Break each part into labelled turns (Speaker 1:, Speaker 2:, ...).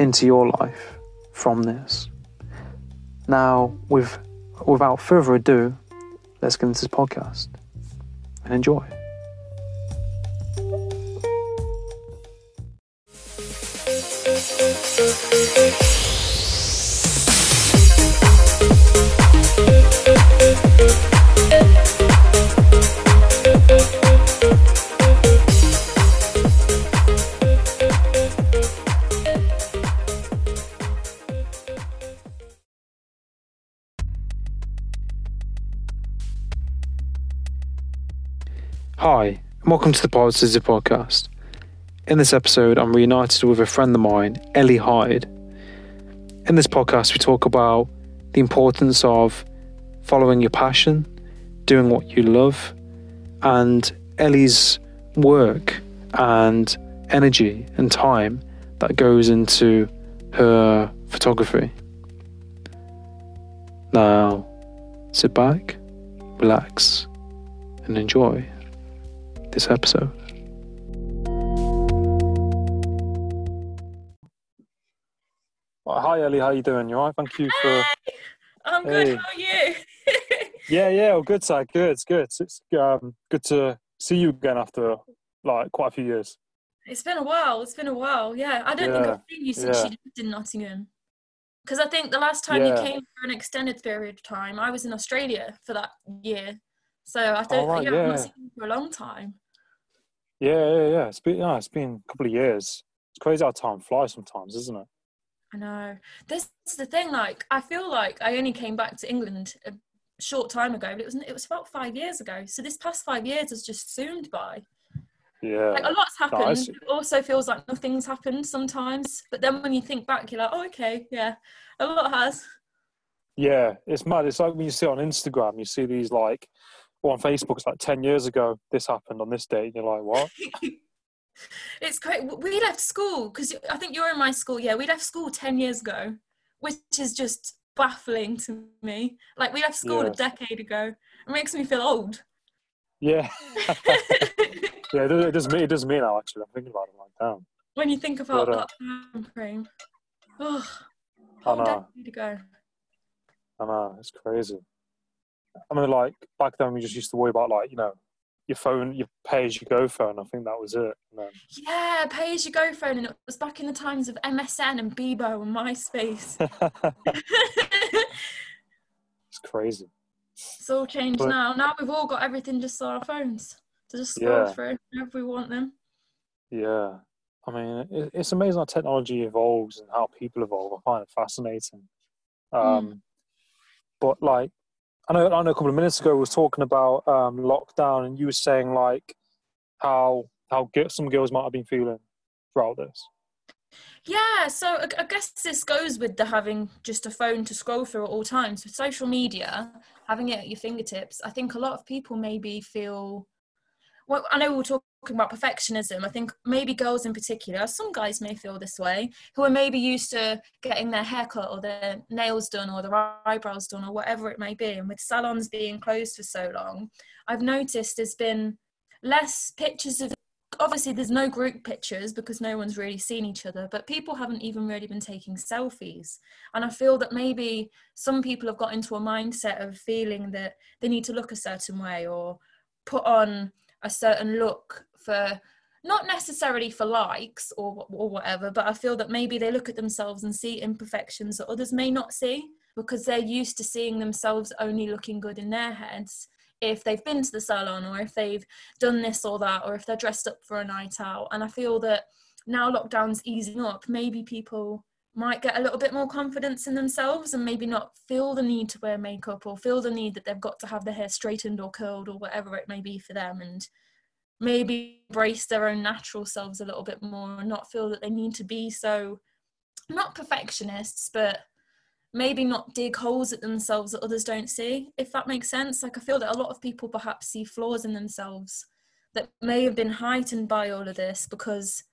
Speaker 1: into your life from this. Now, with, without further ado, let's get into this podcast and enjoy. Welcome to the Parrsitivity Podcast. In this episode, I'm reunited with a friend of mine, Ellie Hyde. In this podcast, we talk about the importance of following your passion, doing what you love, and Ellie's work and energy and time that goes into her photography. Now, sit back, relax, and enjoy this episode. Hi Ellie, how you doing? You alright? Thank you for.
Speaker 2: Hey, I'm good. How are you?
Speaker 1: Yeah, yeah, well, good, sir. Good, it's good. It's um, good to see you again after like quite a few years.
Speaker 2: it's been a while. It's been a while. Yeah, I don't think I've seen you since
Speaker 1: yeah.
Speaker 2: you lived in Nottingham. Because I think the last time
Speaker 1: Yeah.
Speaker 2: you came for an extended period of time, I was in Australia for that year. So I don't.
Speaker 1: right,
Speaker 2: yeah, I've not seen you for a long time.
Speaker 1: Yeah, yeah, yeah. It's been, yeah, it's been a couple of years. It's crazy how time flies sometimes, isn't it?
Speaker 2: I know. This is the thing. Like, I feel like I only came back to England a short time ago, but it was it was about five years ago. So this past five years has just zoomed by.
Speaker 1: Yeah.
Speaker 2: like a lot's happened.
Speaker 1: Nice.
Speaker 2: It also feels like nothing's happened sometimes. But then when you think back, you're like, oh, okay, yeah, a lot has.
Speaker 1: Yeah, it's mad. It's like when you see on Instagram, you see these like, on Facebook, it's like 10 years ago, this happened on this date. And you're like, what?
Speaker 2: It's great. We left school because I think you're in my school. Yeah, we left school ten years ago, which is just baffling to me. Like we left school
Speaker 1: Yeah.
Speaker 2: a decade ago. It makes me feel old.
Speaker 1: Yeah. yeah, it does, it does me, it does me now, actually. I'm thinking about it like, damn.
Speaker 2: when you think about
Speaker 1: But, uh,
Speaker 2: that time frame. Oh,
Speaker 1: I know.
Speaker 2: decade ago.
Speaker 1: I know, it's crazy. I mean, like, back then we just used to worry about, like, you know, your phone, your pay as you go phone. I think that was it. Then,
Speaker 2: Yeah, pay as you go phone, and it was back in the times of MSN and Bebo and MySpace.
Speaker 1: it's crazy.
Speaker 2: It's all changed
Speaker 1: But-
Speaker 2: now. Now we've all got everything just on our phones to just scroll
Speaker 1: Yeah.
Speaker 2: through whenever we want them.
Speaker 1: Yeah. I mean, it, it's amazing how technology evolves and how people evolve. I find it fascinating. Um, But like, I know, I know a couple of minutes ago we was talking about um, lockdown, and you were saying like how how some girls might have been feeling throughout this.
Speaker 2: Yeah, so I, I guess this goes with the having just a phone to scroll through at all times. With social media, having it at your fingertips, I think a lot of people maybe feel. Well, I know we we're talking about perfectionism. I think maybe girls in particular, some guys may feel this way, who are maybe used to getting their haircut or their nails done or their eyebrows done or whatever it may be. And with salons being closed for so long, I've noticed there's been less pictures of obviously there's no group pictures because no one's really seen each other but people haven't even really been taking selfies and i feel that maybe some people have got into a mindset of feeling that they need to look a certain way or put on a certain look for not necessarily for likes or or whatever, but I feel that maybe they look at themselves and see imperfections that others may not see because they're used to seeing themselves only looking good in their heads. If they've been to the salon or if they've done this or that or if they're dressed up for a night out. And i feel that now lockdown's easing up maybe people might get a little bit more confidence in themselves and maybe not feel the need to wear makeup or feel the need that they've got to have their hair straightened or curled or whatever it may be for them. And maybe embrace their own natural selves a little bit more and not feel that they need to be so not perfectionists but maybe not dig holes at themselves that others don't see if that makes sense. Like i feel that a lot of people perhaps see flaws in themselves that may have been heightened by all of this because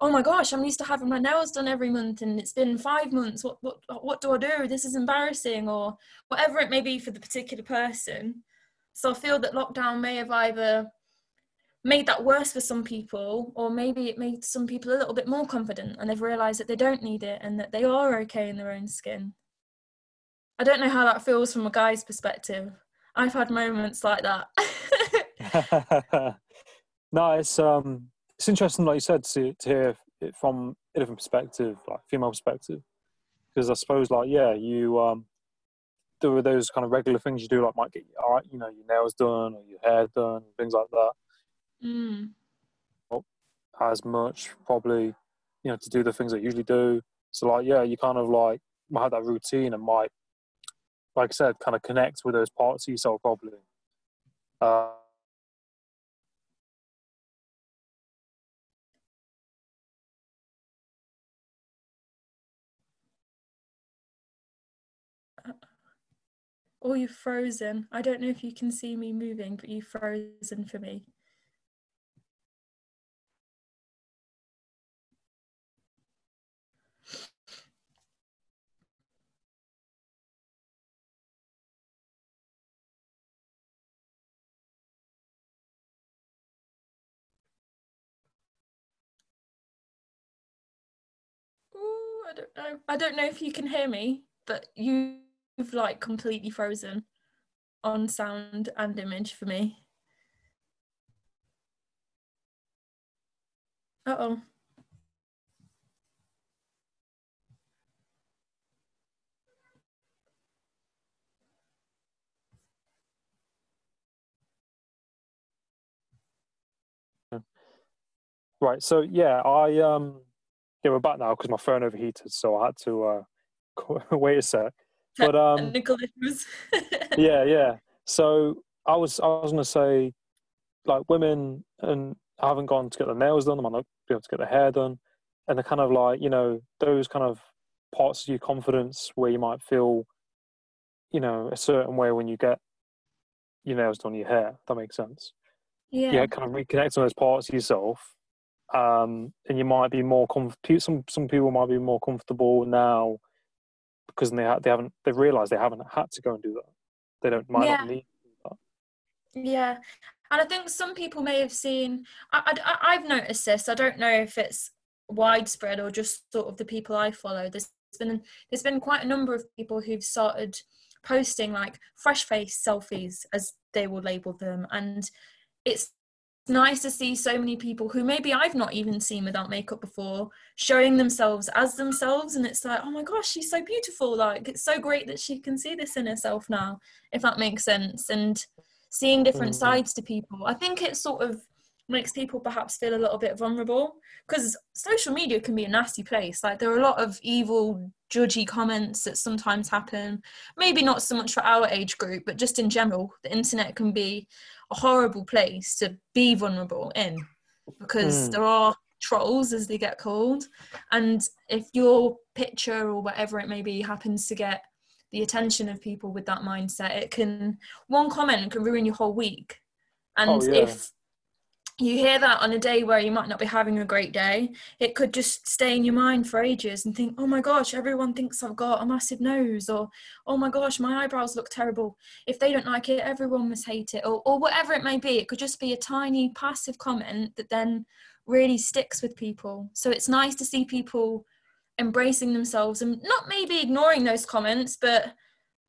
Speaker 2: oh my gosh i'm used to having my nails done every month and it's been five months. What what what do i do? This is embarrassing or whatever it may be for the particular person. So i feel that lockdown may have either made that worse for some people or maybe it made some people a little bit more confident and they've realized that they don't need it and that they are okay in their own skin I don't know how that feels from a guy's perspective. I've had moments like that.
Speaker 1: no, it's um, it's interesting, like you said, to, to hear it from a different perspective, like female perspective, because I suppose, like, yeah, you um, there were those kind of regular things you do, like might get all right, you know, your nails done or your hair done, things like that.
Speaker 2: Mm.
Speaker 1: As much, probably, you know, to do the things I usually do. So, like, yeah, you kind of like might have that routine and might like I said, kind of connect with those parts of yourself properly. Uh,
Speaker 2: Oh, you've frozen. I don't know if you can see me moving, but you've frozen for me. I don't know. I don't know if you can hear me, but you've like completely frozen on sound and image for me. Uh oh.
Speaker 1: Right. So yeah, I um yeah, we're back now because my phone overheated, so I had to uh, wait a sec. But um, yeah, yeah. So I was I was gonna say, like women and haven't gone to get their nails done, they might not be able to get their hair done, and they're kind of like you know those kind of parts of your confidence where you might feel, you know, a certain way when you get your nails done, your hair. That makes sense.
Speaker 2: Yeah. Yeah,
Speaker 1: kind of reconnect on those parts of yourself um, and you might be more comf- some some people might be more comfortable now because they ha- they haven't they've realised they haven't had to go and do that. They don't might yeah. not need that.
Speaker 2: Yeah, and I think some people may have seen. I, I I've noticed this. I don't know if it's widespread or just sort of the people I follow. There's been there's been quite a number of people who've started posting like fresh face selfies as they will label them and it's nice to see so many people who maybe I've not even seen without makeup before showing themselves as themselves. And it's like oh my gosh she's so beautiful. Like it's so great that she can see this in herself now if that makes sense. And seeing different mm-hmm. sides to people. I think it sort of makes people perhaps feel a little bit vulnerable because social media can be a nasty place like there are a lot of evil judgy comments that sometimes happen maybe not so much for our age group but just in general the internet can be a horrible place to be vulnerable in because mm. there are trolls as they get called and if your picture or whatever it may be happens to get the attention of people with that mindset it can one comment can ruin your whole week and oh, yeah. if you hear that on a day where you might not be having a great day, it could just stay in your mind for ages and think, oh my gosh, everyone thinks I've got a massive nose, or oh my gosh, my eyebrows look terrible. If they don't like it, everyone must hate it, or, or whatever it may be. It could just be a tiny passive comment that then really sticks with people. So it's nice to see people embracing themselves and not maybe ignoring those comments, but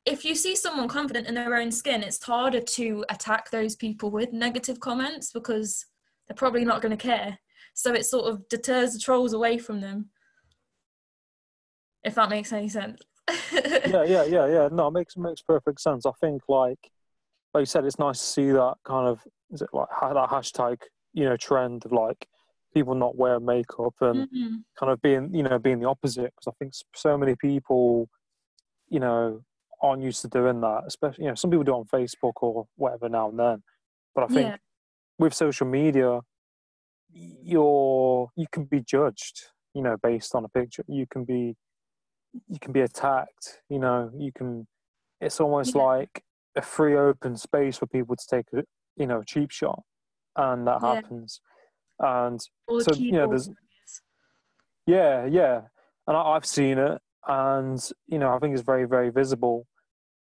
Speaker 2: if you see someone confident in their own skin, it's harder to attack those people with negative comments because they're probably not going to care. so it sort of deters the trolls away from them if that makes any sense
Speaker 1: yeah yeah yeah yeah no it makes makes perfect sense i think like like you said it's nice to see that kind of is it like that hashtag you know trend of like people not wearing makeup and mm-hmm. kind of being you know being the opposite because i think so many people you know aren't used to doing that especially you know some people do it on facebook or whatever now and then but i think yeah. With social media you're you can be judged you know based on a picture. You can be you can be attacked you know you can it's almost yeah. like a free open space for people to take a you know a cheap shot and that yeah. happens. And so you know there's yeah yeah. And I, have seen it and you know i think it's very very visible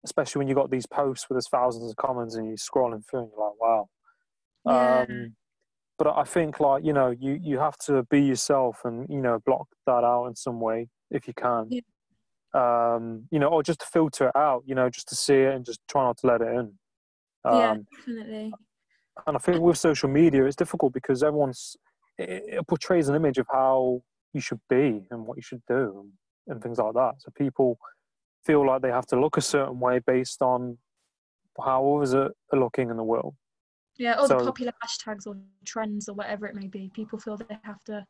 Speaker 1: especially when you got these posts with there's thousands of comments and you're scrolling through and you're like wow yeah. um but i think like you know you you have to be yourself and you know block that out in some way if you can yeah. um you know or just to filter it out you know just to see it and just try not to let it in
Speaker 2: um, yeah definitely
Speaker 1: and I think with social media, it's difficult because everyone's it, it, portrays an image of how you should be and what you should do and, and things like that. So people feel like they have to look a certain way based on how others are, are looking in the world.
Speaker 2: Yeah, all so, the popular hashtags or trends or whatever it may be. People feel they have to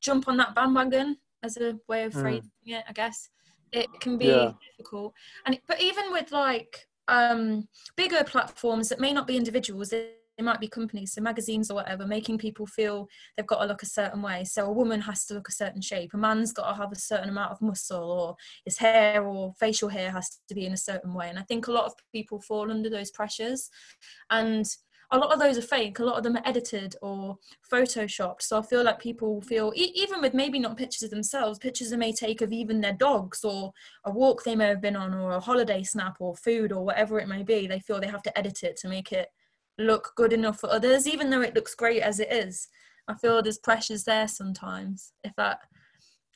Speaker 2: jump on that bandwagon as a way of hmm. phrasing mm. it. I guess it can be yeah. difficult, and but even with like um, bigger platforms that may not be individuals, they, they might be companies, so magazines or whatever, making people feel they've got to look a certain way. So a woman has to look a certain shape, a man's got to have a certain amount of muscle, or his hair or facial hair has to be in a certain way. And I think a lot of people fall under those pressures. And a lot of those are fake a lot of them are edited or photoshopped. So i feel like people feel e- even with maybe not pictures of themselves pictures they may take of even their dogs or a walk they may have been on or a holiday snap or food or whatever it may be they feel they have to edit it to make it look good enough for others even though it looks great as it is. I feel there's pressures there sometimes if that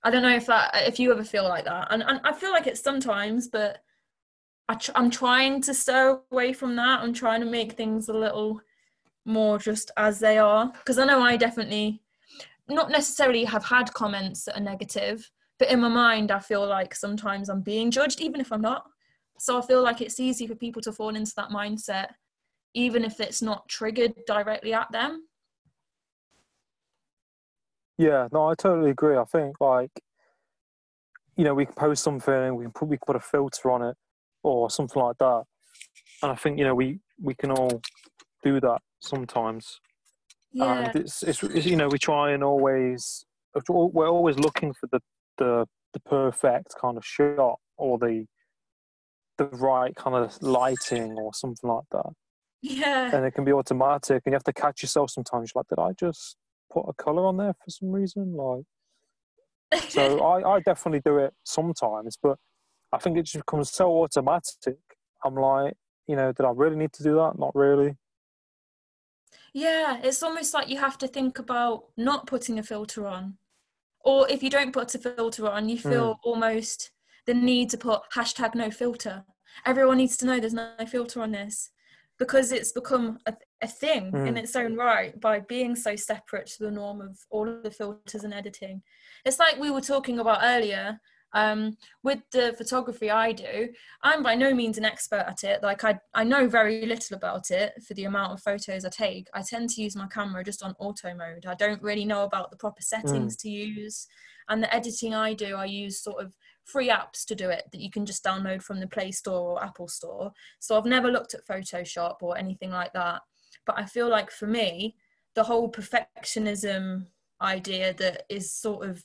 Speaker 2: i don't know if that if you ever feel like that. And, and i feel like it sometimes but I am trying to stay away from that. I'm trying to make things a little more just as they are because I know I definitely not necessarily have had comments that are negative, but in my mind I feel like sometimes I'm being judged even if I'm not. So I feel like it's easy for people to fall into that mindset even if it's not triggered directly at them.
Speaker 1: Yeah, no, I totally agree. I think like you know we can post something we can put we can put a filter on it or something like that. And I think you know we we can all do that sometimes. Yeah. And it's, it's, it's you know we try and always we're always looking for the the the perfect kind of shot or the the right kind of lighting or something like that.
Speaker 2: Yeah.
Speaker 1: And it can be automatic, and you have to catch yourself sometimes. You're like, did I just put a color on there for some reason? Like, so I, I definitely do it sometimes, but I think it just becomes so automatic. I'm like, you know, did I really need to do that? Not really.
Speaker 2: Yeah, it's almost like you have to think about not putting a filter on. Or if you don't put a filter on, you feel mm. almost the need to put hashtag no filter. Everyone needs to know there's no filter on this because it's become a, a thing mm. in its own right by being so separate to the norm of all of the filters and editing. It's like we were talking about earlier um, with the photography I do, I'm by no means an expert at it. Like I, I know very little about it for the amount of photos I take. I tend to use my camera just on auto mode. I don't really know about the proper settings mm. to use. And the editing I do, I use sort of free apps to do it that you can just download from the Play Store or Apple Store. So I've never looked at Photoshop or anything like that. But I feel like for me, the whole perfectionism idea that is sort of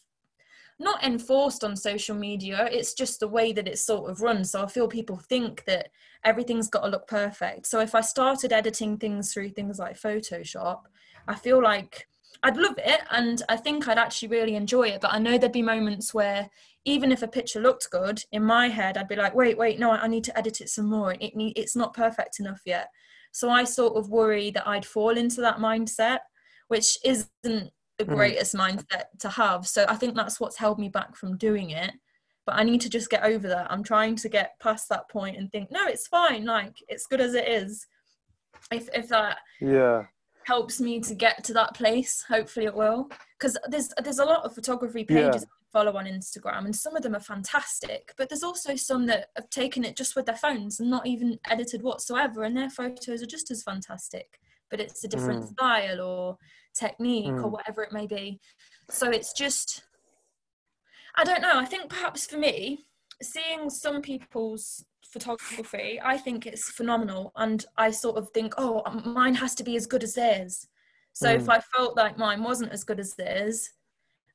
Speaker 2: not enforced on social media it's just the way that it's sort of run. So i feel people think that everything's got to look perfect. So if i started editing things through things like photoshop i feel like i'd love it and i think i'd actually really enjoy it. But i know there'd be moments where even if a picture looked good in my head i'd be like wait wait no i need to edit it some more. It need, it's not perfect enough yet. So i sort of worry that i'd fall into that mindset which isn't the mm. greatest mm. mindset to have. So I think that's what's held me back from doing it. But I need to just get over that. I'm trying to get past that point and think, no, it's fine. Like it's good as it is. If if that
Speaker 1: yeah
Speaker 2: helps me to get to that place. Hopefully, it will. Because there's there's a lot of photography pages
Speaker 1: Yeah.
Speaker 2: I follow on Instagram, and some of them are fantastic. But there's also some that have taken it just with their phones and not even edited whatsoever, and their photos are just as fantastic. But it's a different
Speaker 1: Mm.
Speaker 2: style or technique or
Speaker 1: Mm.
Speaker 2: whatever it may be. So it's just, I don't know. I think perhaps for me, seeing some people's photography, I think it's phenomenal, and I sort of think, oh, mine has to be as good as theirs. So if
Speaker 1: Mm.
Speaker 2: I felt like mine wasn't as good as theirs,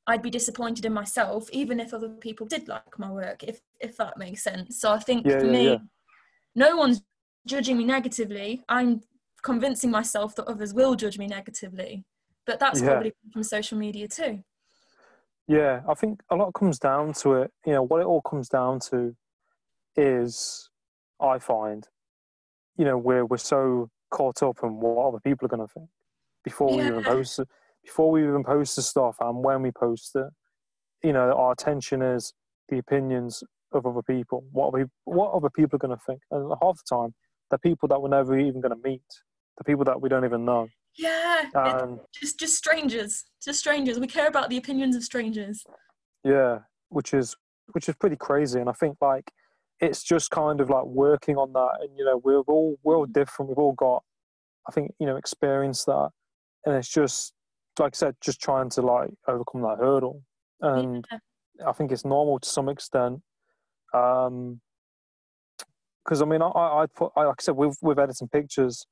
Speaker 2: I'd be disappointed in myself, even if other people did like my work, if if that makes sense. So I think
Speaker 1: Yeah,
Speaker 2: for
Speaker 1: yeah,
Speaker 2: me,
Speaker 1: yeah.
Speaker 2: no one's judging me negatively. I'm convincing myself that others will judge me negatively. But that's
Speaker 1: Yeah.
Speaker 2: probably from social media too.
Speaker 1: Yeah, I think a lot comes down to it. You know, what it all comes down to is, I find, you know, we're we're so caught up in what other people are going to think before we even post it, before we even post the stuff, and when we post it, you know, our attention is the opinions of other people. What we what other people are going to think, and half the time, the people that we're never even going to meet, the people that we don't even know.
Speaker 2: Yeah,
Speaker 1: And
Speaker 2: just just strangers, just strangers. We care about the opinions of strangers.
Speaker 1: Yeah, which is which is pretty crazy, and I think like it's just kind of like working on that, and you know we're all we're all different. We've all got, I think you know, experienced that, and it's just like I said, just trying to like overcome that hurdle, and
Speaker 2: Yeah.
Speaker 1: I think it's normal to some extent. Um, because I mean, I I I, like I said with with editing pictures,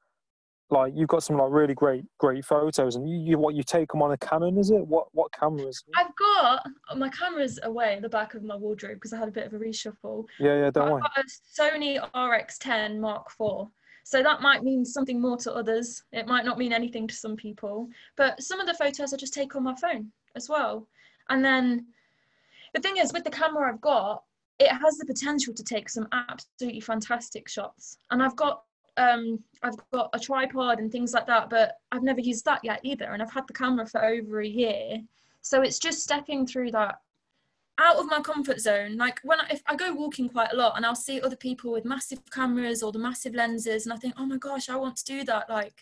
Speaker 1: like you've got some like really great great photos, and you, you what you take them on a Canon, is it? What what camera is it?
Speaker 2: I've got uh, my camera's away at the back of my wardrobe because I had a bit of a reshuffle.
Speaker 1: Yeah, yeah, don't worry.
Speaker 2: Sony RX10 Mark IV. So that might mean something more to others. It might not mean anything to some people. But some of the photos I just take on my phone as well. And then the thing is, with the camera I've got, it has the potential to take some absolutely fantastic shots. And I've got um I've got a tripod and things like that, but I've never used that yet either. And I've had the camera for over a year. So it's just stepping through that out of my comfort zone. Like when I, if I go walking quite a lot and I'll see other people with massive cameras or the massive lenses, and I think, oh my gosh, I want to do that. Like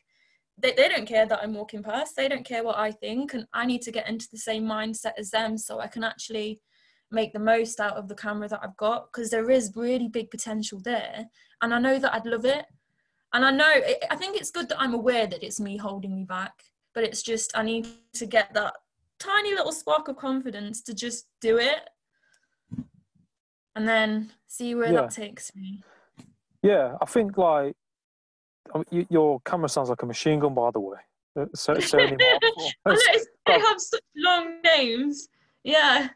Speaker 2: they, they don't care that I'm walking past. They don't care what I think, and I need to get into the same mindset as them so I can actually make the most out of the camera that I've got because there is really big potential there, and I know that I'd love it. And I know I think it's good that I'm aware that it's me holding me back, but it's just I need to get that tiny little spark of confidence to just do it and then see where
Speaker 1: Yeah.
Speaker 2: that takes me.
Speaker 1: Yeah, I think like I mean, y- your camera sounds like a machine gun, by the way. Uh, So, Sony Mark
Speaker 2: I
Speaker 1: It's-
Speaker 2: noticed they have such long names. Yeah.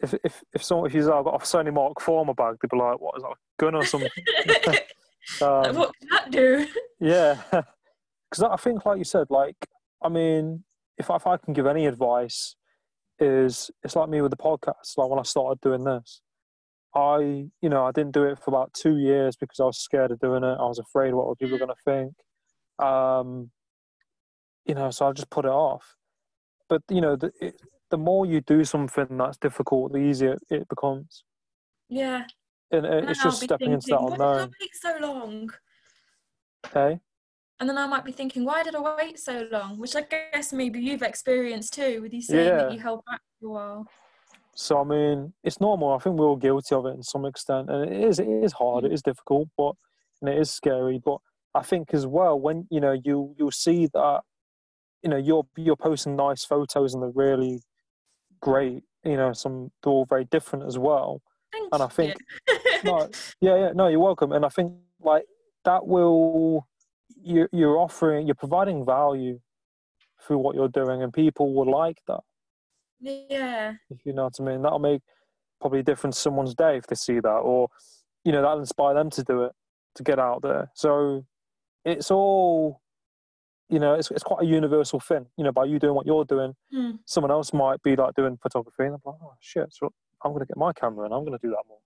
Speaker 1: if if if someone if you said I've got a Sony Mark IV in my bag, they'd be like, "What is that, a gun or something?"
Speaker 2: Like,
Speaker 1: Um,
Speaker 2: what can that do?
Speaker 1: yeah, because I think, like you said, like I mean, if I, if I can give any advice, is it's like me with the podcast. Like when I started doing this, I you know I didn't do it for about two years because I was scared of doing it. I was afraid what people were going to think. Um, you know, so I just put it off. But you know, the it, the more you do something that's difficult, the easier it becomes.
Speaker 2: Yeah.
Speaker 1: And uh,
Speaker 2: And
Speaker 1: it's just stepping into that
Speaker 2: thinking, Why did I
Speaker 1: unknown.
Speaker 2: wait so long?
Speaker 1: Okay.
Speaker 2: And then I might be thinking, why did I wait so long? Which I guess maybe you've experienced too, with you saying
Speaker 1: Yeah.
Speaker 2: that you held back for a while.
Speaker 1: So I mean, it's normal. I think we're all guilty of it in some extent, and it is it is hard. It is difficult, but and it is scary. But I think as well when you know you you'll see that you know you're you're posting nice photos and they're really great. You know, some they're all very different as well.
Speaker 2: Thank
Speaker 1: And I think no, yeah, yeah, no, you're welcome. And I think like that will you you're offering you're providing value through what you're doing, and people will like that.
Speaker 2: yeah.
Speaker 1: if you know what I mean. That'll make probably a difference someone's day if they see that, or you know, that'll inspire them to do it, to get out there. So it's all, you know, it's it's quite a universal thing. You know, by you doing what you're doing,
Speaker 2: Hmm.
Speaker 1: someone else might be like doing photography, and they're like, oh shit, so I'm gonna get my camera and I'm gonna do that more.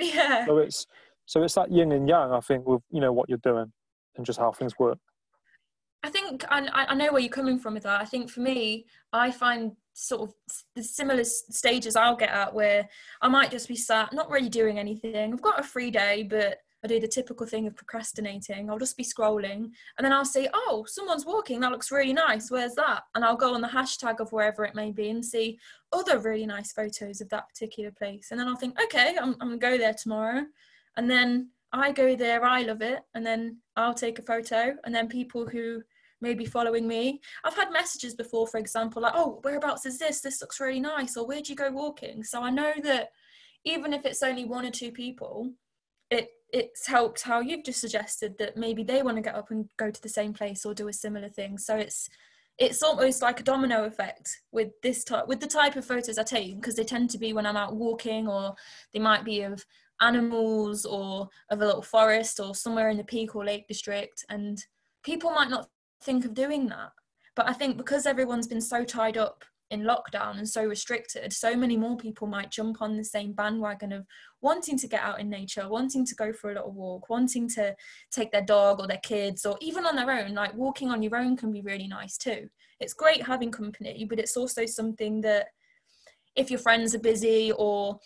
Speaker 2: Yeah.
Speaker 1: So it's so it's that yin and yang, I think, with you know what you're doing and just how things work.
Speaker 2: I think I, I I know where you're coming from with that. I think for me, I find sort of the similar stages I'll get at where I might just be sat, not really doing anything. I've got a free day, but I do the typical thing of procrastinating. I'll just be scrolling and then I'll see, oh, someone's walking. That looks really nice. Where's that? And I'll go on the hashtag of wherever it may be and see other really nice photos of that particular place. And then I'll think, okay, I'm, I'm going to go there tomorrow. And then I go there, I love it. And then I'll take a photo. And then people who may be following me, I've had messages before, for example, like, oh, whereabouts is this? This looks really nice. Or where'd you go walking? So I know that even if it's only one or two people, it it's helped how you've just suggested that maybe they want to get up and go to the same place or do a similar thing. So it's it's almost like a domino effect with this type with the type of photos I take because they tend to be when I'm out walking or they might be of animals or of a little forest or somewhere in the peak or lake district and people might not think of doing that but I think because everyone's been so tied up in lockdown and so restricted, so many more people might jump on the same bandwagon of wanting to get out in nature, wanting to go for a little walk, wanting to take their dog or their kids, or even on their own. Like walking on your own can be really nice too. It's great having company, but it's also something that if your friends are busy or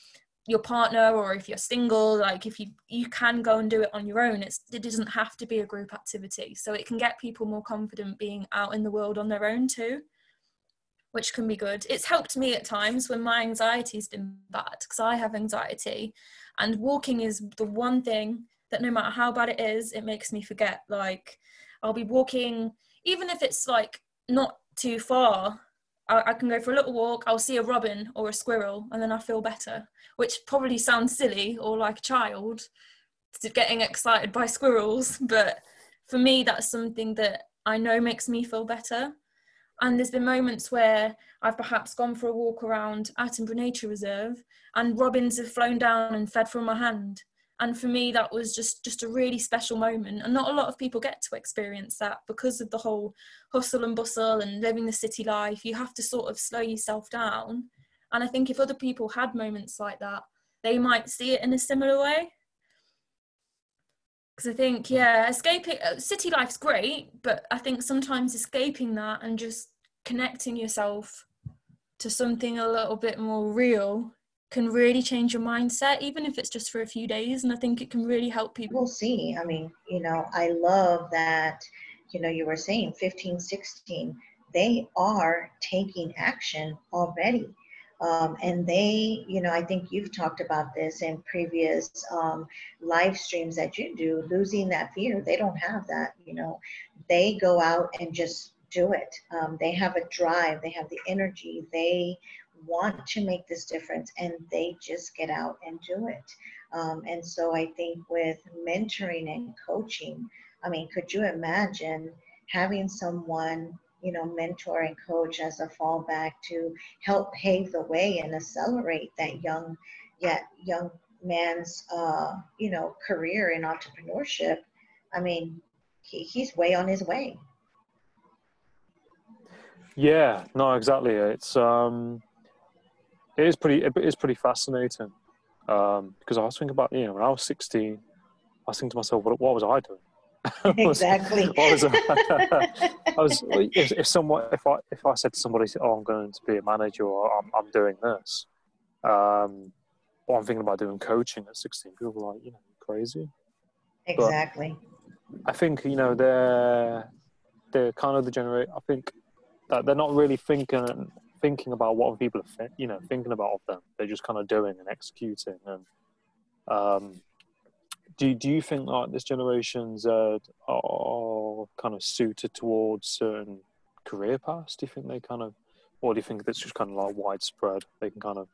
Speaker 2: your partner or if you're single like if you you can go and do it on your own it's it doesn't have to be a group activity so it can get people more confident being out in the world on their own too which can be good. It's helped me at times when my anxiety's been bad because I have anxiety, and walking is the one thing that no matter how bad it is, it makes me forget. Like I'll be walking, even if it's like not too far. I, I can go for a little walk. I'll see a robin or a squirrel, and then I feel better. Which probably sounds silly or like a child getting excited by squirrels, but for me, that's something that I know makes me feel better and there's been moments where I've perhaps gone for a walk around Attenborough Nature Reserve and robins have flown down and fed from my hand. And for me, that was just, just a really special moment. And not a lot of people get to experience that because of the whole hustle and bustle and living the city life. You have to sort of slow yourself down. And I think if other people had moments like that, they might see it in a similar way because I think yeah, escaping uh, city life's great, but I think sometimes escaping that and just connecting yourself to something a little bit more real can really change your mindset, even if it's just for a few days. And I think it can really help people.
Speaker 3: We'll see. I mean, you know, I love that, you know, you were saying 15, 16, they are taking action already um, and they, you know, I think you've talked about this in previous um, live streams that you do, losing that fear. They don't have that, you know, they go out and just do it. Um, they have a drive, they have the energy, they want to make this difference, and they just get out and do it. Um, and so I think with mentoring and coaching, I mean, could you imagine having someone you know, mentor and coach as a fallback to help pave the way and accelerate that young, yet young man's, uh, you know, career in entrepreneurship. I mean, he, he's way on his way.
Speaker 1: Yeah, no, exactly. It's um, it is pretty, it is pretty fascinating. Um, because I was thinking about, you know, when I was 16, I was thinking to myself, what, what was I doing?
Speaker 3: Exactly. I was,
Speaker 1: I was if, if someone if I if I said to somebody, "Oh, I'm going to be a manager," or "I'm I'm doing this," um, or I'm thinking about doing coaching at 16, people were like, "You know, crazy."
Speaker 3: Exactly.
Speaker 1: But I think you know they're they're kind of the generation. I think that they're not really thinking thinking about what people are you know thinking about of them. They're just kind of doing and executing and. Um, do do you think like this generation's uh, are kind of suited towards certain career paths? Do you think they kind of, or do you think that's just kind of like widespread? They can kind of.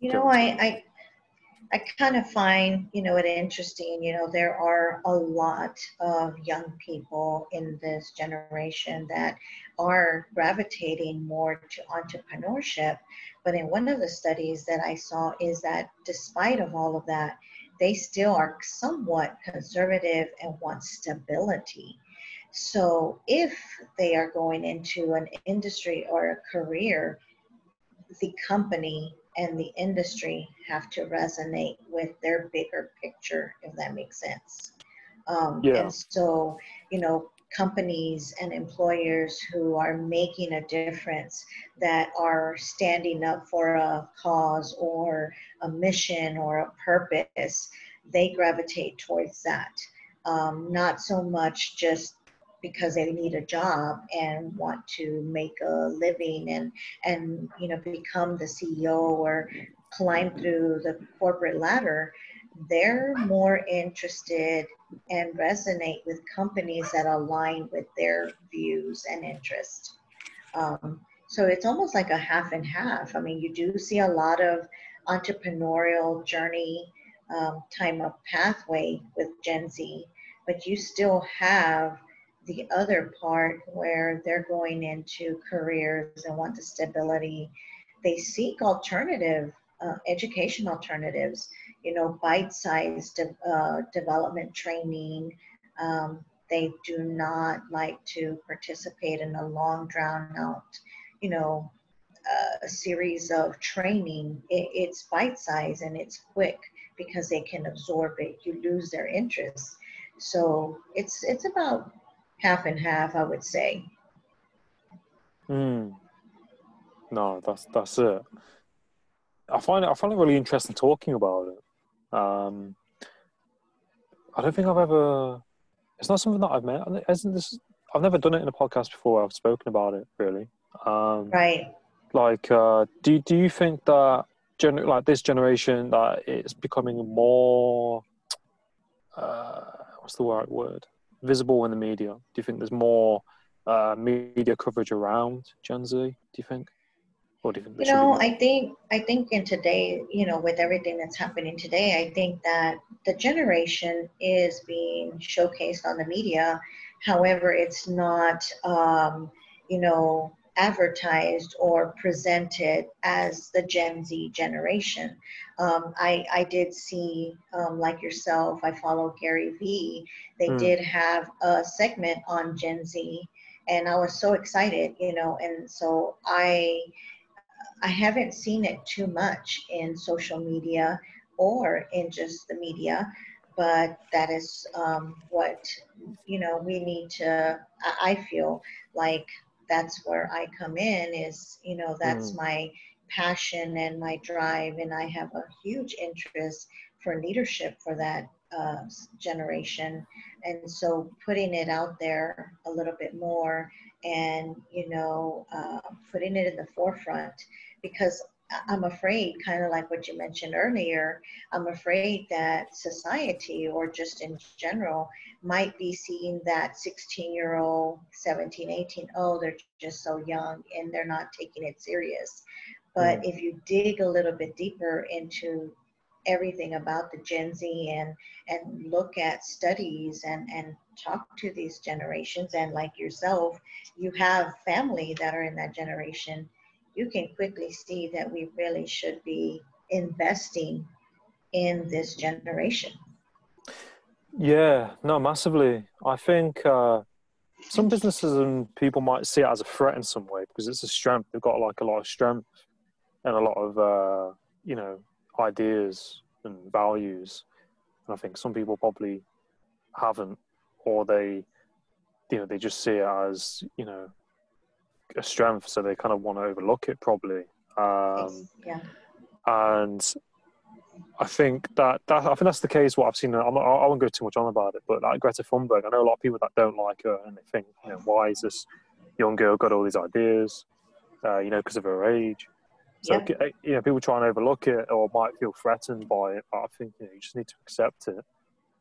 Speaker 3: You know, I, I I kind of find you know it interesting. You know, there are a lot of young people in this generation that are gravitating more to entrepreneurship. But in one of the studies that I saw is that despite of all of that, they still are somewhat conservative and want stability. So if they are going into an industry or a career, the company and the industry have to resonate with their bigger picture, if that makes sense. Um, yeah. And so, you know, companies and employers who are making a difference, that are standing up for a cause or a mission or a purpose, they gravitate towards that. Um, not so much just because they need a job and want to make a living and and you know become the CEO or climb through the corporate ladder they're more interested and resonate with companies that align with their views and interests. Um, so it's almost like a half and half. I mean, you do see a lot of entrepreneurial journey um, time of pathway with Gen Z, but you still have the other part where they're going into careers and want the stability. They seek alternative uh, education alternatives you know, bite-sized uh, development training. Um, they do not like to participate in a long, drawn-out, you know, uh, series of training. It, it's bite-sized and it's quick because they can absorb it. You lose their interest. So it's it's about half and half, I would say.
Speaker 1: Hmm. No, that's that's it. I find it I find it really interesting talking about it um, I don't think I've ever. It's not something that I've met. Isn't this? I've never done it in a podcast before. I've spoken about it really. Um,
Speaker 3: right.
Speaker 1: Like, uh, do do you think that gen- like this generation that it's becoming more? Uh, what's the right word? Visible in the media. Do you think there's more uh, media coverage around Gen Z? Do you think?
Speaker 3: What do you? You know, I think I think in today, you know, with everything that's happening today, I think that the generation is being showcased on the media. However, it's not, um, you know, advertised or presented as the Gen Z generation. Um, I, I did see, um, like yourself, I follow Gary Vee. They mm. did have a segment on Gen Z, and I was so excited, you know, and so I I haven't seen it too much in social media or in just the media, but that is um, what you know we need to. I feel like that's where I come in. Is you know that's mm. my passion and my drive, and I have a huge interest for leadership for that uh, generation, and so putting it out there a little bit more, and you know uh, putting it in the forefront because I'm afraid, kind of like what you mentioned earlier, I'm afraid that society or just in general might be seeing that 16 year old, 17, 18, oh, they're just so young and they're not taking it serious. But mm. if you dig a little bit deeper into everything about the Gen Z and, and look at studies and, and talk to these generations, and like yourself, you have family that are in that generation you can quickly see that we really should be investing in this generation.
Speaker 1: Yeah, no, massively. I think uh, some businesses and people might see it as a threat in some way because it's a strength. They've got like a lot of strength and a lot of uh, you know ideas and values. And I think some people probably haven't, or they, you know, they just see it as you know a strength, so they kind of want to overlook it probably. Um,
Speaker 3: yeah.
Speaker 1: And I think that, that I think that's the case. What I've seen, I'm, I won't go too much on about it, but like Greta Thunberg, I know a lot of people that don't like her, and they think, you know, why is this young girl got all these ideas? Uh, you know, because of her age. So yeah. you know, people try and overlook it or might feel threatened by it, but I think you, know, you just need to accept it.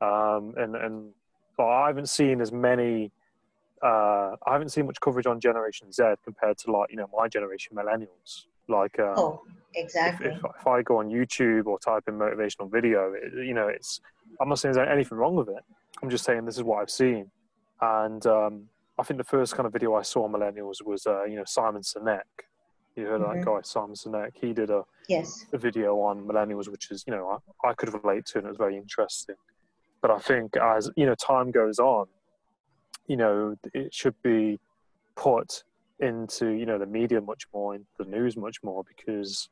Speaker 1: Um, and and but I haven't seen as many uh, I haven't seen much coverage on Generation Z compared to like you know my generation, millennials. Like, um,
Speaker 3: oh, exactly.
Speaker 1: If, if, if, I go on YouTube or type in motivational video, it, you know, it's I'm not saying there's anything wrong with it. I'm just saying this is what I've seen, and um, I think the first kind of video I saw on millennials was uh, you know Simon Sinek. You heard mm-hmm. that guy Simon Sinek? He did a
Speaker 3: yes
Speaker 1: a video on millennials, which is you know I, I could relate to, and it was very interesting. But I think as you know time goes on, you know it should be put into you know the media much more the news much more because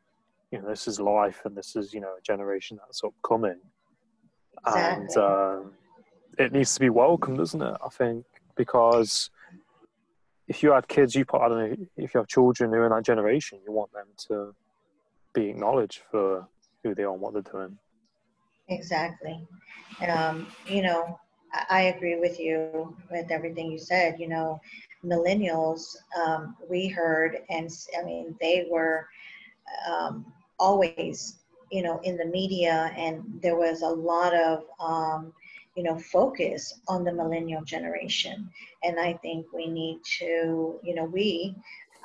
Speaker 1: you know this is life and this is you know a generation that's upcoming exactly. and um, it needs to be welcomed doesn't it i think because if you had kids you put i don't know if you have children who are in that generation you want them to be acknowledged for who they are and what they're doing
Speaker 3: Exactly. Um, you know, I, agree with you with everything you said. You know, millennials, um, we heard, and I mean, they were um, always, you know, in the media, and there was a lot of, um, you know, focus on the millennial generation. And I think we need to, you know, we,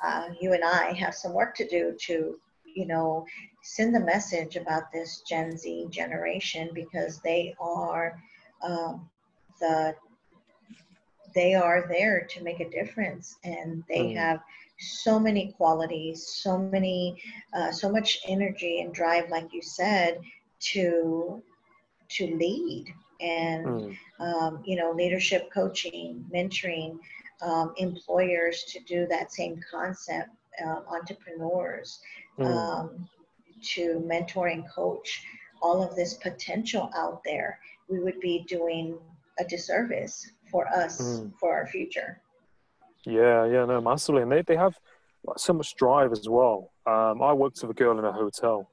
Speaker 3: uh, you and I have some work to do to, you know, send the message about this Gen Z generation because they are um, the they are there to make a difference and they mm. have so many qualities so many uh, so much energy and drive like you said to to lead and mm. um, you know leadership coaching mentoring um, employers to do that same concept uh, entrepreneurs mm. um, to mentor and coach all of this potential out there, we would be doing a disservice for us mm. for our future.
Speaker 1: Yeah, yeah, no, massively. And they, they have so much drive as well. Um, I worked with a girl in a hotel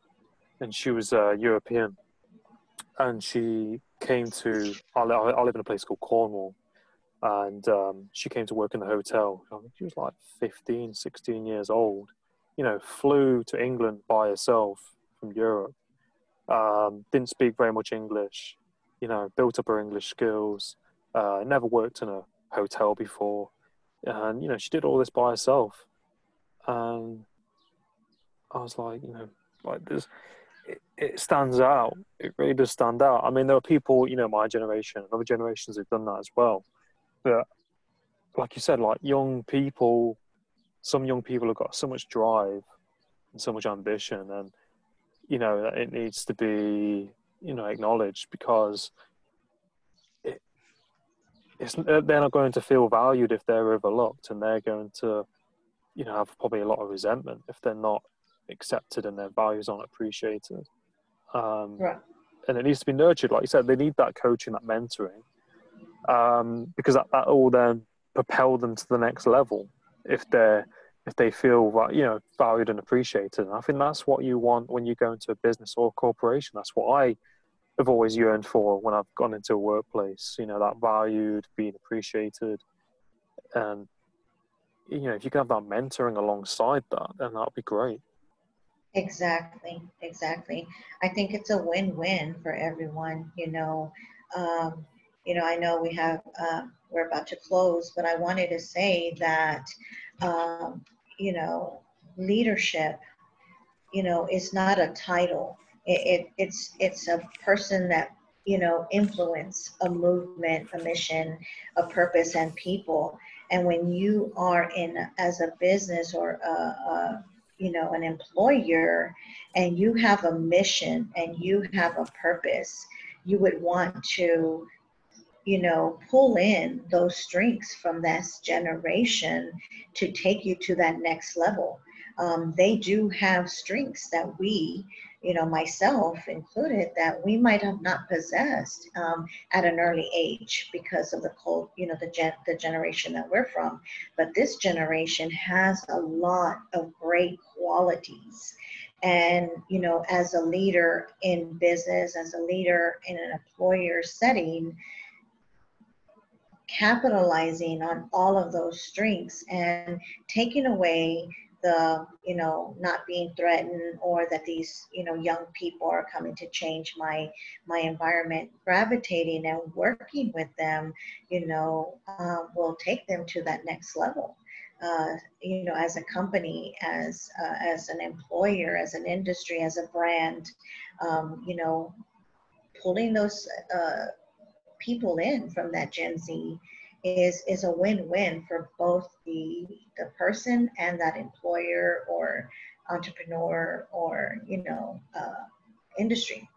Speaker 1: and she was uh, European and she came to, I, I live in a place called Cornwall and um, she came to work in the hotel. I think she was like 15, 16 years old you know, flew to England by herself from Europe, um, didn't speak very much English, you know, built up her English skills, uh, never worked in a hotel before. And, you know, she did all this by herself. And I was like, you know, like this, it, it stands out. It really does stand out. I mean, there are people, you know, my generation and other generations have done that as well. But like you said, like young people some young people have got so much drive and so much ambition and you know it needs to be you know acknowledged because it, it's they're not going to feel valued if they're overlooked and they're going to you know have probably a lot of resentment if they're not accepted and their values aren't appreciated um, right. and it needs to be nurtured like you said they need that coaching that mentoring um, because that, that will then propel them to the next level if they're if they feel you know valued and appreciated. And I think that's what you want when you go into a business or a corporation. That's what I have always yearned for when I've gone into a workplace. You know, that valued, being appreciated, and you know, if you can have that mentoring alongside that, then that'd be great.
Speaker 3: Exactly, exactly. I think it's a win-win for everyone. You know, um, you know, I know we have uh, we're about to close, but I wanted to say that um, you know, leadership, you know, is not a title. It, it, it's it's a person that you know influence a movement, a mission, a purpose, and people. And when you are in as a business or a, a you know an employer, and you have a mission and you have a purpose, you would want to you know, pull in those strengths from this generation to take you to that next level. Um, they do have strengths that we, you know, myself included, that we might have not possessed um, at an early age because of the cold, you know, the gen- the generation that we're from. But this generation has a lot of great qualities. And, you know, as a leader in business, as a leader in an employer setting, capitalizing on all of those strengths and taking away the you know not being threatened or that these you know young people are coming to change my my environment. Gravitating and working with them you know uh, will take them to that next level. Uh, you know as a company as uh, as an employer as an industry as a brand um, you know pulling those uh, people in from that Gen Z is is a win-win for both the the person and that employer or entrepreneur or you know uh, industry.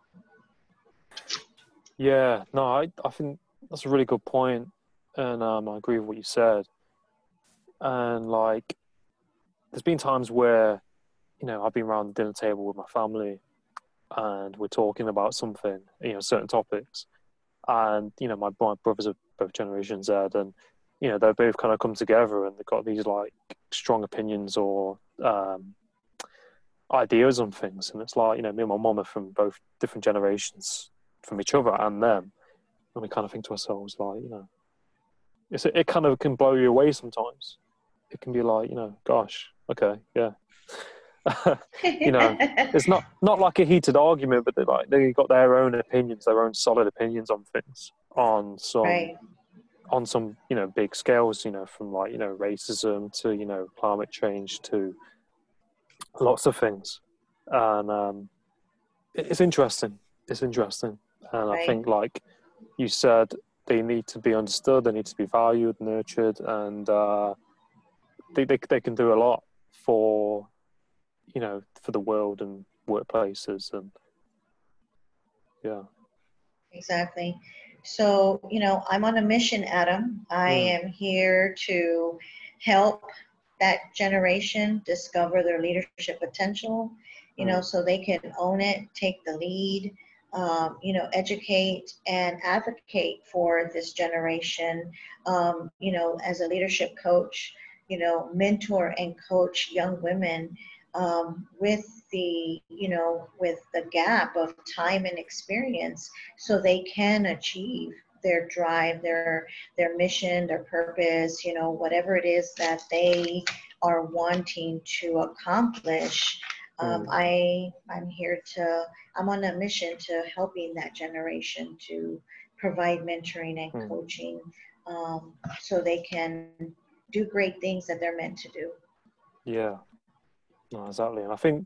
Speaker 1: Yeah, no, I I think that's a really good point, and um, I agree with what you said. And like, there's been times where, you know, I've been around the dinner table with my family, and we're talking about something, you know, certain topics, and you know my, my brothers are both Generation Z, and you know they've both kind of come together and they've got these like strong opinions or um, ideas on things, and it's like you know me and my mum are from both different generations, from each other and them, and we kind of think to ourselves like, you know, it's it kind of can blow you away sometimes. It can be like, you know, gosh, okay, yeah. you know, it's not not like a heated argument, but they like they got their own opinions, their own solid opinions on things, on some
Speaker 3: right.
Speaker 1: on some you know big scales, you know, from like you know racism to you know climate change to lots of things, and um, it's interesting. It's interesting, and
Speaker 3: Right.
Speaker 1: I think like you said, they need to be understood, they need to be valued, nurtured, and uh, they, they they can do a lot for you know for the world and workplaces and yeah.
Speaker 3: Exactly. So, you know, I'm on a mission, Adam. I
Speaker 1: Mm.
Speaker 3: am here to help that generation discover their leadership potential, you know, so they can own it, take the lead, um, you know, educate and advocate for this generation, um, you know, as a leadership coach, you know, mentor and coach young women um, with the, you know, with the gap of time and experience so they can achieve their drive their their mission their purpose you know whatever it is that they are wanting to accomplish um,
Speaker 1: Mm.
Speaker 3: i i'm here to i'm on a mission to helping that generation to provide mentoring and
Speaker 1: Mm.
Speaker 3: coaching um, so they can do great things that they're meant to do
Speaker 1: Yeah, no, exactly. And I think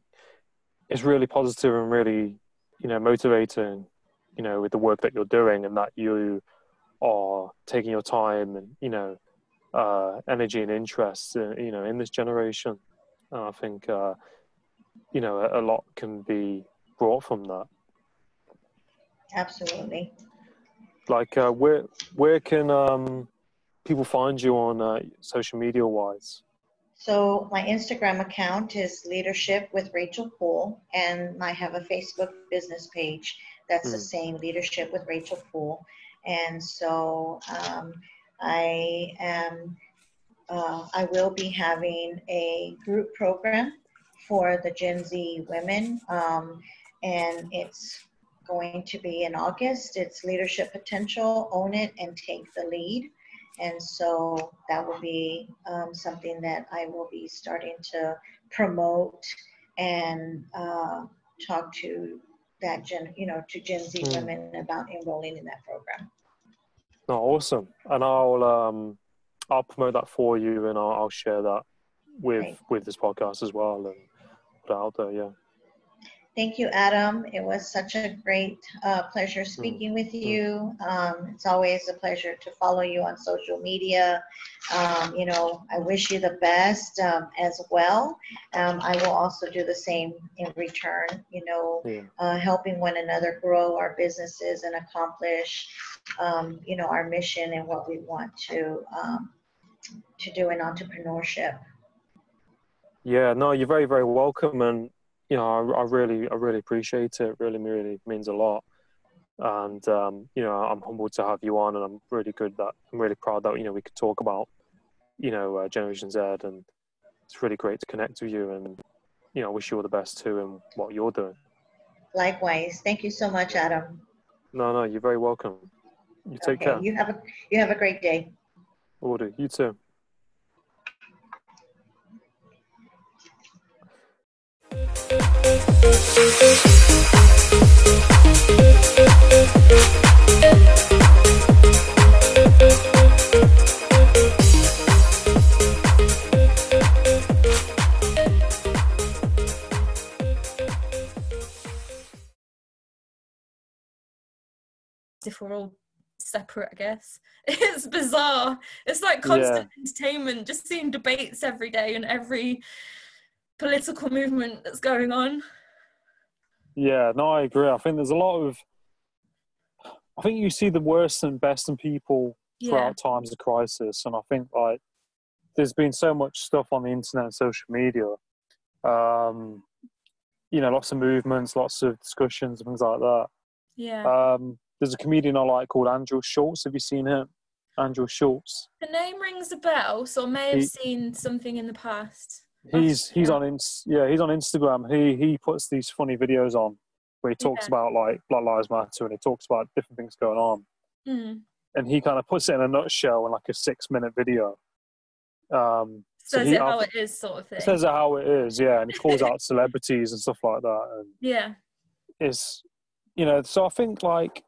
Speaker 1: it's really positive and really, you know, motivating, you know, with the work that you're doing and that you are taking your time and, you know, uh, energy and interest, uh, you know, in this generation. And I think, uh, you know, a, a lot can be brought from that.
Speaker 3: absolutely
Speaker 1: Like, uh, where where can um, people find you on uh, social media wise?
Speaker 3: So my Instagram account is Leadership with Rachel Poole, and I have a Facebook business page that's the
Speaker 1: Mm.
Speaker 3: same Leadership with Rachel Poole. And so um, I am, uh, I will be having a group program for the Gen Z women, um, and it's going to be in August. It's Leadership Potential, Own It, and Take the Lead. And so that will be um, something that I will be starting to promote and uh, talk to that gen, you know, to Gen Z
Speaker 1: Hmm.
Speaker 3: women about enrolling in that program.
Speaker 1: No, awesome. And I'll um I'll promote that for you and I'll, I'll share that with
Speaker 3: Great.
Speaker 1: with this podcast as well and put it out there. Yeah.
Speaker 3: Thank you, Adam. It was such a great uh, pleasure speaking with you. Um, it's always a pleasure to follow you on social media. Um, you know, I wish you the best um, as well. Um, I will also do the same in return. You know,
Speaker 1: Yeah.
Speaker 3: uh, helping one another grow our businesses and accomplish, um, you know, our mission and what we want to um, to do in entrepreneurship.
Speaker 1: Yeah. No, you're very very welcome, and you know I, I really I really appreciate it. it. Really really means a lot. And um, you know I'm humbled to have you on, and I'm really good that I'm really proud that you know we could talk about you know uh, Generation Z, and it's really great to connect with you, and you know I wish you all the best too in what you're doing.
Speaker 3: Likewise, thank you so much, Adam.
Speaker 1: No, no, you're very welcome. You take
Speaker 3: okay,
Speaker 1: care.
Speaker 3: you have a you have a great day.
Speaker 1: Will do. You too.
Speaker 2: If we're all separate, I guess. It's bizarre. It's like
Speaker 1: Yeah.
Speaker 2: constant entertainment, just seeing debates every day and every political movement that's going on.
Speaker 1: Yeah, no, I agree. I think there's a lot of. I think you see the worst and best in people
Speaker 2: Yeah.
Speaker 1: throughout times of crisis, and I think like there's been so much stuff on the internet and social media. Um, you know, lots of movements, lots of discussions, and things like that.
Speaker 2: Yeah.
Speaker 1: Um, there's a comedian I like called Andrew Schulz. Have you seen him? Andrew Schulz.
Speaker 2: the name rings a bell, so I may have
Speaker 1: He-
Speaker 2: seen something in the past.
Speaker 1: He's he's on ins- yeah he's on Instagram. He he puts these funny videos on, where he talks
Speaker 2: Yeah.
Speaker 1: about like Black Lives Matter and he talks about different things going on,
Speaker 2: Mm.
Speaker 1: and he kind of puts it in a nutshell in like a six-minute video. Um, So
Speaker 2: Says
Speaker 1: he-
Speaker 2: it how it is, sort of thing.
Speaker 1: it says it how it is, yeah, and he calls out celebrities and stuff like that, and
Speaker 2: yeah.
Speaker 1: it's you know so i think like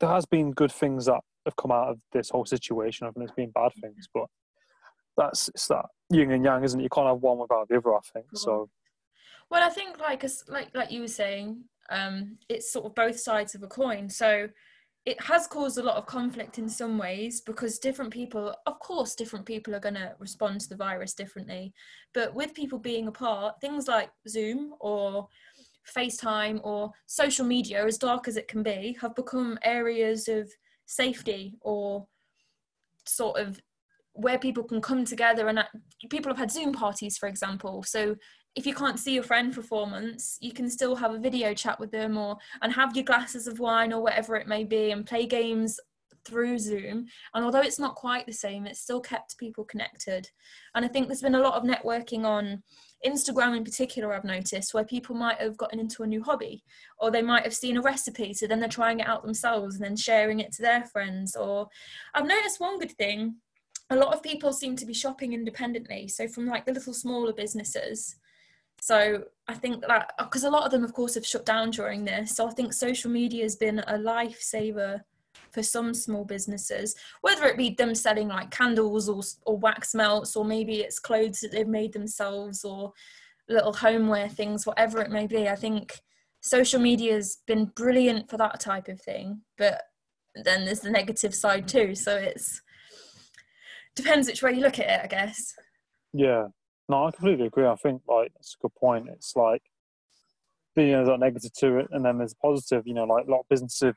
Speaker 1: there has been good things that have come out of this whole situation i think there's been bad things but that's it's that yin and yang isn't it you can't have one without the other i think so
Speaker 2: Well, I think like like like you were saying, um, it's sort of both sides of a coin. So it has caused a lot of conflict in some ways because different people, of course, different people are going to respond to the virus differently. But with people being apart, things like Zoom or FaceTime or social media, as dark as it can be, have become areas of safety or sort of where people can come together and act- people have had Zoom parties, for example. So if you can't see your friend for four months, you can still have a video chat with them or and have your glasses of wine or whatever it may be and play games through Zoom. And although it's not quite the same, it's still kept people connected. And I think there's been a lot of networking on Instagram in particular, I've noticed, where people might have gotten into a new hobby or they might have seen a recipe, so then they're trying it out themselves and then sharing it to their friends. Or I've noticed one good thing a lot of people seem to be shopping independently. So from like the little smaller businesses. So I think that uh, because a lot of them, of course, have shut down during this. So I think social media has been a lifesaver for some small businesses, whether it be them selling like candles or or wax melts, or maybe it's clothes that they've made themselves, or little homeware things, whatever it may be. I think social media has been brilliant for that type of thing, but then there's the negative side too. So it's depends which way you look at it, I guess.
Speaker 1: yeah no i completely agree i think like that's a good point it's like you know there's a negative to it and then there's a positive you know like a lot of businesses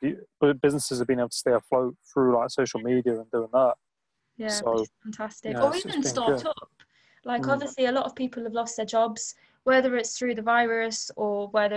Speaker 1: businesses have been able to stay afloat through like social media and doing that
Speaker 2: Yeah,
Speaker 1: So,
Speaker 2: fantastic.
Speaker 1: yeah,
Speaker 2: or
Speaker 1: it's-
Speaker 2: even
Speaker 1: it's
Speaker 2: start
Speaker 1: good.
Speaker 2: up. Like
Speaker 1: Mm.
Speaker 2: obviously, a lot of people have lost their jobs, whether it's through the virus or whether